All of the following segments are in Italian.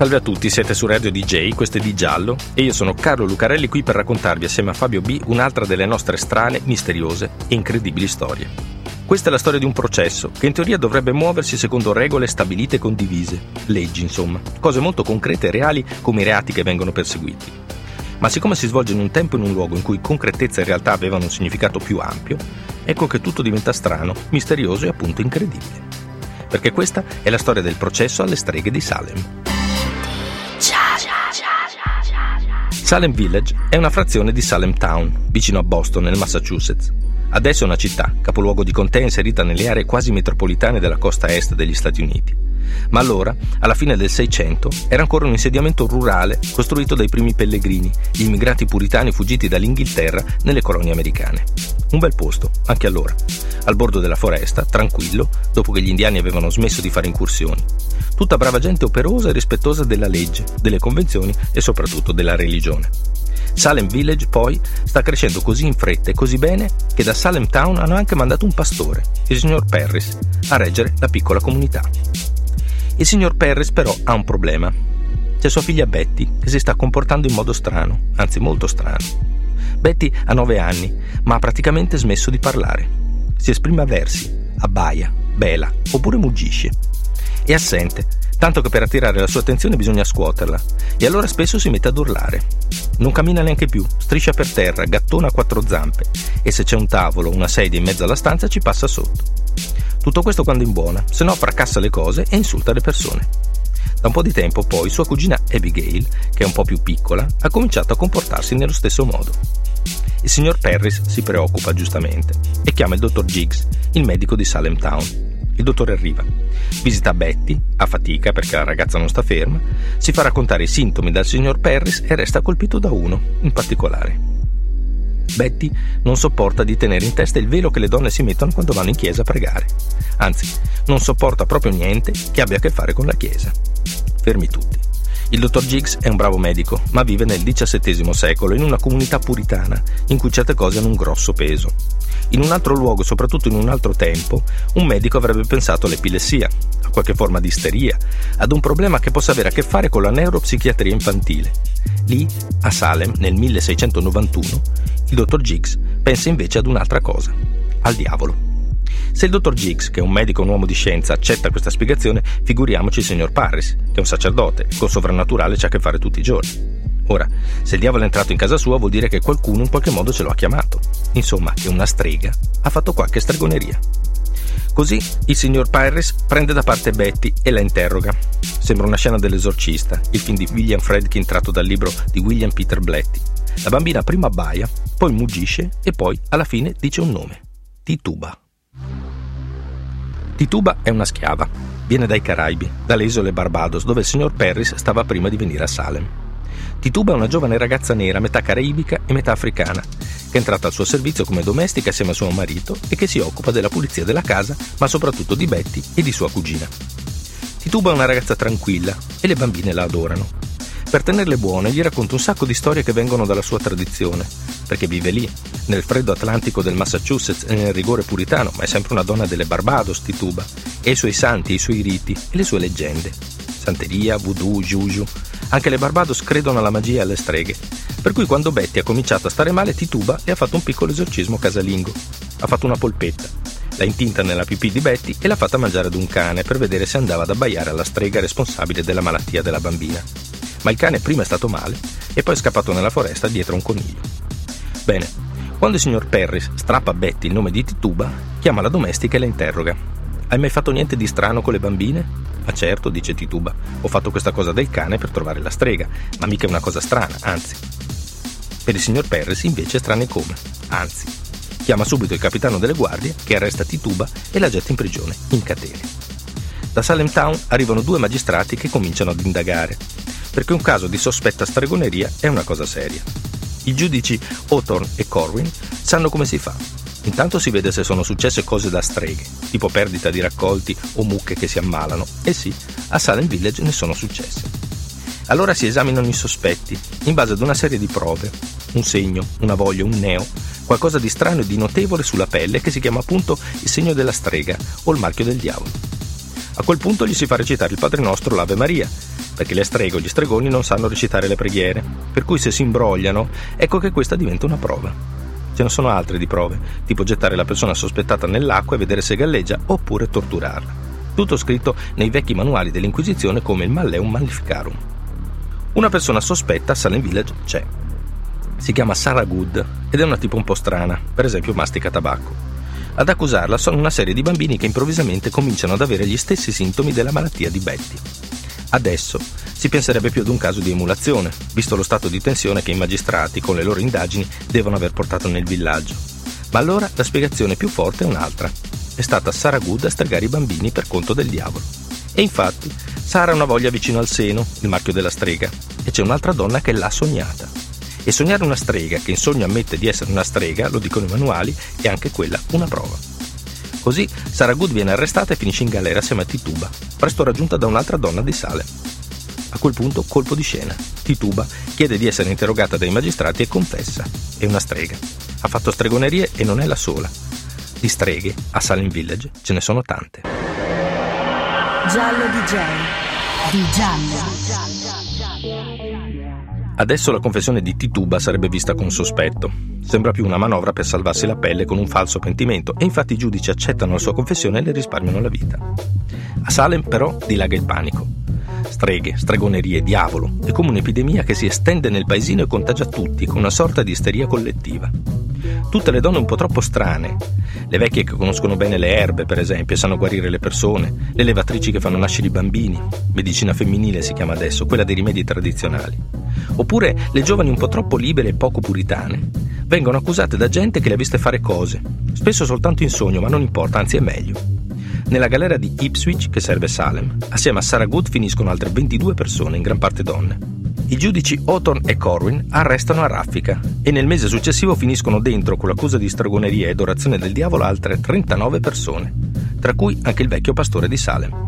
Salve a tutti, siete su Radio DJ, questo è Di Giallo e io sono Carlo Lucarelli qui per raccontarvi assieme a Fabio B un'altra delle nostre strane, misteriose e incredibili storie. Questa è la storia di un processo che in teoria dovrebbe muoversi secondo regole stabilite e condivise, leggi insomma, cose molto concrete e reali come i reati che vengono perseguiti. Ma siccome si svolge in un tempo e in un luogo in cui concretezza e realtà avevano un significato più ampio, ecco che tutto diventa strano, misterioso e appunto incredibile. Perché questa è la storia del processo alle streghe di Salem. Salem Village è una frazione di Salem Town, vicino a Boston, nel Massachusetts. Adesso è una città, capoluogo di contea inserita nelle aree quasi metropolitane della costa est degli Stati Uniti. Ma allora, alla fine del Seicento, era ancora un insediamento rurale costruito dai primi pellegrini, gli immigrati puritani fuggiti dall'Inghilterra nelle colonie americane. Un bel posto, anche allora, al bordo della foresta, tranquillo, dopo che gli indiani avevano smesso di fare incursioni. Tutta brava gente operosa e rispettosa della legge, delle convenzioni e soprattutto della religione. Salem Village poi sta crescendo così in fretta e così bene che da Salem Town hanno anche mandato un pastore, il signor Perris, a reggere la piccola comunità. Il signor Perris però ha un problema. C'è sua figlia Betty che si sta comportando in modo strano, anzi molto strano. Betty ha nove anni, ma ha praticamente smesso di parlare. Si esprime a versi, abbaia, bela oppure muggisce è assente, tanto che per attirare la sua attenzione bisogna scuoterla, e allora spesso si mette ad urlare. Non cammina neanche più, striscia per terra, gattona a quattro zampe, e se c'è un tavolo o una sedia in mezzo alla stanza ci passa sotto. Tutto questo quando in buona, se no fracassa le cose e insulta le persone. Da un po' di tempo poi sua cugina Abigail, che è un po' più piccola, ha cominciato a comportarsi nello stesso modo. Il signor Perris si preoccupa giustamente e chiama il dottor Jiggs, il medico di Salem Town. Il dottore arriva, visita Betty, a fatica perché la ragazza non sta ferma, si fa raccontare i sintomi dal signor Perris e resta colpito da uno, in particolare. Betty non sopporta di tenere in testa il velo che le donne si mettono quando vanno in chiesa a pregare. Anzi, non sopporta proprio niente che abbia a che fare con la chiesa. Fermi tutti. Il dottor Jiggs è un bravo medico, ma vive nel XVII secolo in una comunità puritana in cui certe cose hanno un grosso peso. In un altro luogo, soprattutto in un altro tempo, un medico avrebbe pensato all'epilessia, a qualche forma di isteria, ad un problema che possa avere a che fare con la neuropsichiatria infantile. Lì, a Salem, nel 1691, il dottor Jiggs pensa invece ad un'altra cosa, al diavolo. Se il dottor Jiggs, che è un medico e un uomo di scienza, accetta questa spiegazione, figuriamoci il signor Parris, che è un sacerdote, col sovrannaturale c'ha a che fare tutti i giorni. Ora, se il diavolo è entrato in casa sua vuol dire che qualcuno in qualche modo ce lo ha chiamato. Insomma, che una strega ha fatto qualche stregoneria. Così il signor Parris prende da parte Betty e la interroga. Sembra una scena dell'esorcista, il film di William Fredkin tratto dal libro di William Peter Blatty. La bambina prima abbaia, poi muggisce e poi alla fine dice un nome. Tituba. Tituba è una schiava. Viene dai Caraibi, dalle isole Barbados, dove il signor Perris stava prima di venire a Salem. Tituba è una giovane ragazza nera, metà caraibica e metà africana, che è entrata al suo servizio come domestica assieme a suo marito e che si occupa della pulizia della casa, ma soprattutto di Betty e di sua cugina. Tituba è una ragazza tranquilla e le bambine la adorano. Per tenerle buone gli racconta un sacco di storie che vengono dalla sua tradizione, perché vive lì, nel freddo atlantico del Massachusetts e nel rigore puritano, ma è sempre una donna delle Barbados, Tituba, e i suoi santi, i suoi riti e le sue leggende. Santeria, voodoo, juju. Anche le Barbados credono alla magia e alle streghe. Per cui quando Betty ha cominciato a stare male, Tituba le ha fatto un piccolo esorcismo casalingo. Ha fatto una polpetta. L'ha intinta nella pipì di Betty e l'ha fatta mangiare ad un cane per vedere se andava ad abbaiare alla strega responsabile della malattia della bambina ma il cane prima è stato male e poi è scappato nella foresta dietro un coniglio. Bene, quando il signor Perris strappa a Betty il nome di Tituba, chiama la domestica e la interroga. Hai mai fatto niente di strano con le bambine? Ma certo, dice Tituba, ho fatto questa cosa del cane per trovare la strega, ma mica è una cosa strana, anzi. Per il signor Perris invece è strano e come, anzi. Chiama subito il capitano delle guardie che arresta Tituba e la getta in prigione, in catene. Da Salem Town arrivano due magistrati che cominciano ad indagare perché un caso di sospetta stregoneria è una cosa seria. I giudici Hawthorne e Corwin sanno come si fa. Intanto si vede se sono successe cose da streghe, tipo perdita di raccolti o mucche che si ammalano. E sì, a Salem Village ne sono successe. Allora si esaminano i sospetti, in base ad una serie di prove, un segno, una voglia, un neo, qualcosa di strano e di notevole sulla pelle che si chiama appunto il segno della strega o il marchio del diavolo. A quel punto gli si fa recitare il Padre Nostro l'Ave Maria, perché le streghe o gli stregoni non sanno recitare le preghiere, per cui se si imbrogliano, ecco che questa diventa una prova. Ce ne sono altre di prove, tipo gettare la persona sospettata nell'acqua e vedere se galleggia, oppure torturarla. Tutto scritto nei vecchi manuali dell'Inquisizione come il Malleum Maleficarum. Una persona sospetta a Salem Village c'è. Si chiama Sarah Good ed è una tipo un po' strana, per esempio mastica tabacco. Ad accusarla sono una serie di bambini che improvvisamente cominciano ad avere gli stessi sintomi della malattia di Betty. Adesso si penserebbe più ad un caso di emulazione, visto lo stato di tensione che i magistrati, con le loro indagini, devono aver portato nel villaggio. Ma allora la spiegazione più forte è un'altra. È stata Sara Good a stregare i bambini per conto del diavolo. E infatti, Sara ha una voglia vicino al seno, il marchio della strega, e c'è un'altra donna che l'ha sognata. E sognare una strega che in sogno ammette di essere una strega, lo dicono i manuali, è anche quella una prova. Così Sara Good viene arrestata e finisce in galera assieme a Tituba, presto raggiunta da un'altra donna di Sale. A quel punto, colpo di scena. Tituba chiede di essere interrogata dai magistrati e confessa. È una strega. Ha fatto stregonerie e non è la sola. Di streghe, a Salem Village, ce ne sono tante. Giallo DJ. Di giallo. Adesso la confessione di Tituba sarebbe vista con sospetto. Sembra più una manovra per salvarsi la pelle con un falso pentimento e infatti i giudici accettano la sua confessione e le risparmiano la vita. A Salem però dilaga il panico. Streghe, stregonerie, diavolo, è come un'epidemia che si estende nel paesino e contagia tutti con una sorta di isteria collettiva. Tutte le donne un po' troppo strane, le vecchie che conoscono bene le erbe, per esempio, e sanno guarire le persone, le levatrici che fanno nascere i bambini, medicina femminile si chiama adesso, quella dei rimedi tradizionali. Oppure le giovani un po' troppo libere e poco puritane. Vengono accusate da gente che le ha viste fare cose, spesso soltanto in sogno, ma non importa, anzi è meglio. Nella galera di Ipswich, che serve Salem, assieme a Sarah Good finiscono altre 22 persone, in gran parte donne. I giudici Hawthorne e Corwin arrestano a raffica e nel mese successivo finiscono dentro con l'accusa di stregoneria ed orazione del diavolo altre 39 persone, tra cui anche il vecchio pastore di Salem.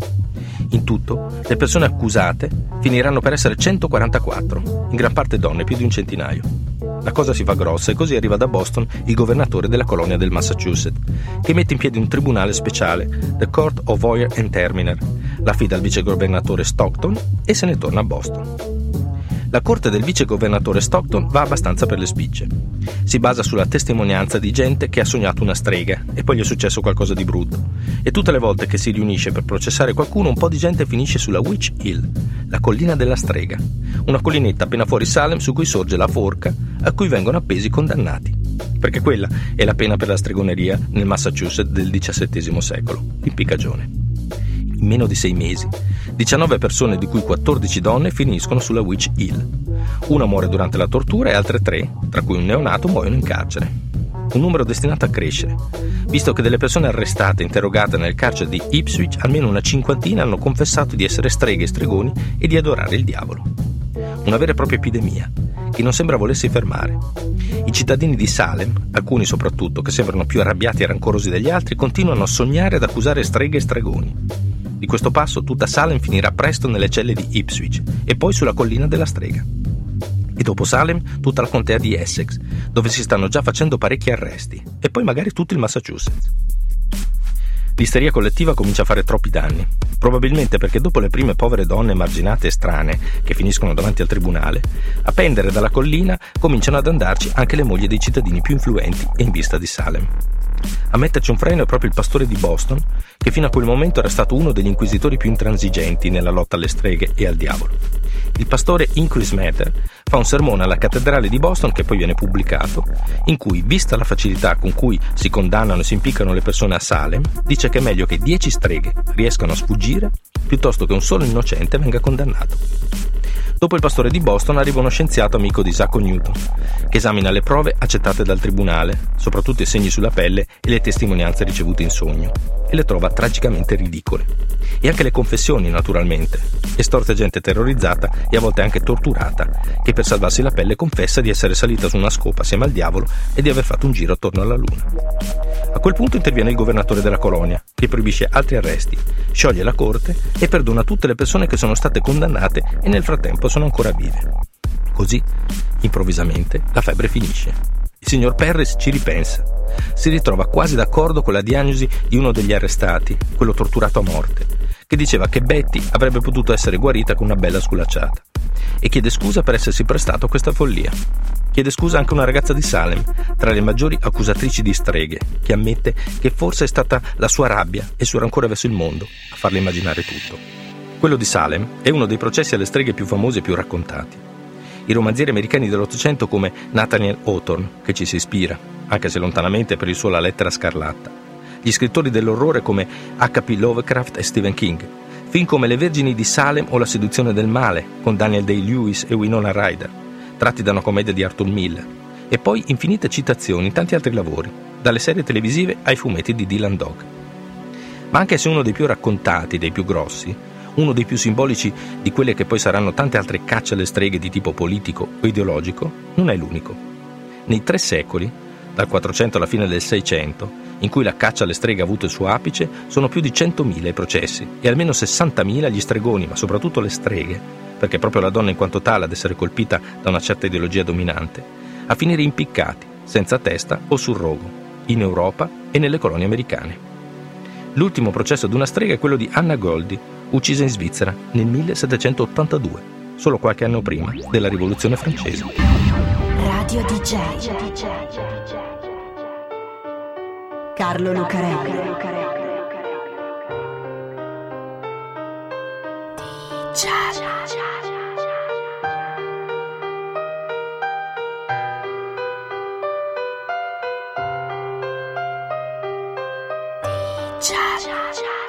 In tutto, le persone accusate finiranno per essere 144, in gran parte donne, più di un centinaio. La cosa si fa grossa e così arriva da Boston il governatore della colonia del Massachusetts, che mette in piedi un tribunale speciale, The Court of Oyer and Terminer, la affida al vicegovernatore Stockton e se ne torna a Boston. La corte del vice governatore Stockton va abbastanza per le spicce. Si basa sulla testimonianza di gente che ha sognato una strega e poi gli è successo qualcosa di brutto. E tutte le volte che si riunisce per processare qualcuno, un po' di gente finisce sulla Witch Hill, la collina della strega, una collinetta appena fuori Salem su cui sorge la forca a cui vengono appesi i condannati. Perché quella è la pena per la stregoneria nel Massachusetts del XVII secolo, l'impiccagione meno di sei mesi. 19 persone, di cui 14 donne, finiscono sulla Witch Hill. Una muore durante la tortura e altre tre, tra cui un neonato, muoiono in carcere. Un numero destinato a crescere, visto che delle persone arrestate e interrogate nel carcere di Ipswich, almeno una cinquantina hanno confessato di essere streghe e stregoni e di adorare il diavolo. Una vera e propria epidemia, che non sembra volessi fermare. I cittadini di Salem, alcuni soprattutto, che sembrano più arrabbiati e rancorosi degli altri, continuano a sognare ed accusare streghe e stregoni. Di questo passo tutta Salem finirà presto nelle celle di Ipswich e poi sulla collina della strega. E dopo Salem tutta la contea di Essex, dove si stanno già facendo parecchi arresti, e poi magari tutto il Massachusetts. L'isteria collettiva comincia a fare troppi danni, probabilmente perché dopo le prime povere donne marginate e strane che finiscono davanti al tribunale, a pendere dalla collina cominciano ad andarci anche le mogli dei cittadini più influenti e in vista di Salem. A metterci un freno è proprio il pastore di Boston, che fino a quel momento era stato uno degli inquisitori più intransigenti nella lotta alle streghe e al diavolo. Il pastore Increase Matter fa un sermone alla cattedrale di Boston che poi viene pubblicato, in cui, vista la facilità con cui si condannano e si impiccano le persone a Salem, dice che è meglio che dieci streghe riescano a sfuggire piuttosto che un solo innocente venga condannato. Dopo il pastore di Boston arriva uno scienziato amico di Isacco Newton, che esamina le prove accettate dal tribunale, soprattutto i segni sulla pelle e le testimonianze ricevute in sogno, e le trova tragicamente ridicole. E anche le confessioni, naturalmente. Estorte gente terrorizzata e a volte anche torturata, che per salvarsi la pelle confessa di essere salita su una scopa assieme al diavolo e di aver fatto un giro attorno alla luna. A quel punto interviene il governatore della colonia, che proibisce altri arresti, scioglie la corte e perdona tutte le persone che sono state condannate e nel frattempo sono ancora vive. Così, improvvisamente, la febbre finisce. Il signor Perris ci ripensa. Si ritrova quasi d'accordo con la diagnosi di uno degli arrestati, quello torturato a morte, che diceva che Betty avrebbe potuto essere guarita con una bella sculacciata. E chiede scusa per essersi prestato a questa follia. Chiede scusa anche una ragazza di Salem, tra le maggiori accusatrici di streghe, che ammette che forse è stata la sua rabbia e il suo rancore verso il mondo a farle immaginare tutto. Quello di Salem è uno dei processi alle streghe più famosi e più raccontati. I romanzieri americani dell'Ottocento come Nathaniel Hawthorne, che ci si ispira, anche se lontanamente per il suo La lettera scarlatta. Gli scrittori dell'orrore come H.P. Lovecraft e Stephen King, film come Le Vergini di Salem o La seduzione del male, con Daniel Day-Lewis e Winona Ryder, tratti da una commedia di Arthur Miller, e poi infinite citazioni in tanti altri lavori, dalle serie televisive ai fumetti di Dylan Dog. Ma anche se uno dei più raccontati, dei più grossi, uno dei più simbolici di quelle che poi saranno tante altre cacce alle streghe di tipo politico o ideologico, non è l'unico. Nei tre secoli, dal 400 alla fine del 600, in cui la caccia alle streghe ha avuto il suo apice, sono più di 100.000 i processi e almeno 60.000 gli stregoni, ma soprattutto le streghe, perché è proprio la donna in quanto tale ad essere colpita da una certa ideologia dominante, a finire impiccati, senza testa o sul rogo, in Europa e nelle colonie americane. L'ultimo processo di una strega è quello di Anna Goldi, uccisa in Svizzera nel 1782, solo qualche anno prima della Rivoluzione francese. Radio DJ Carlo Lucarelli. Cha cha cha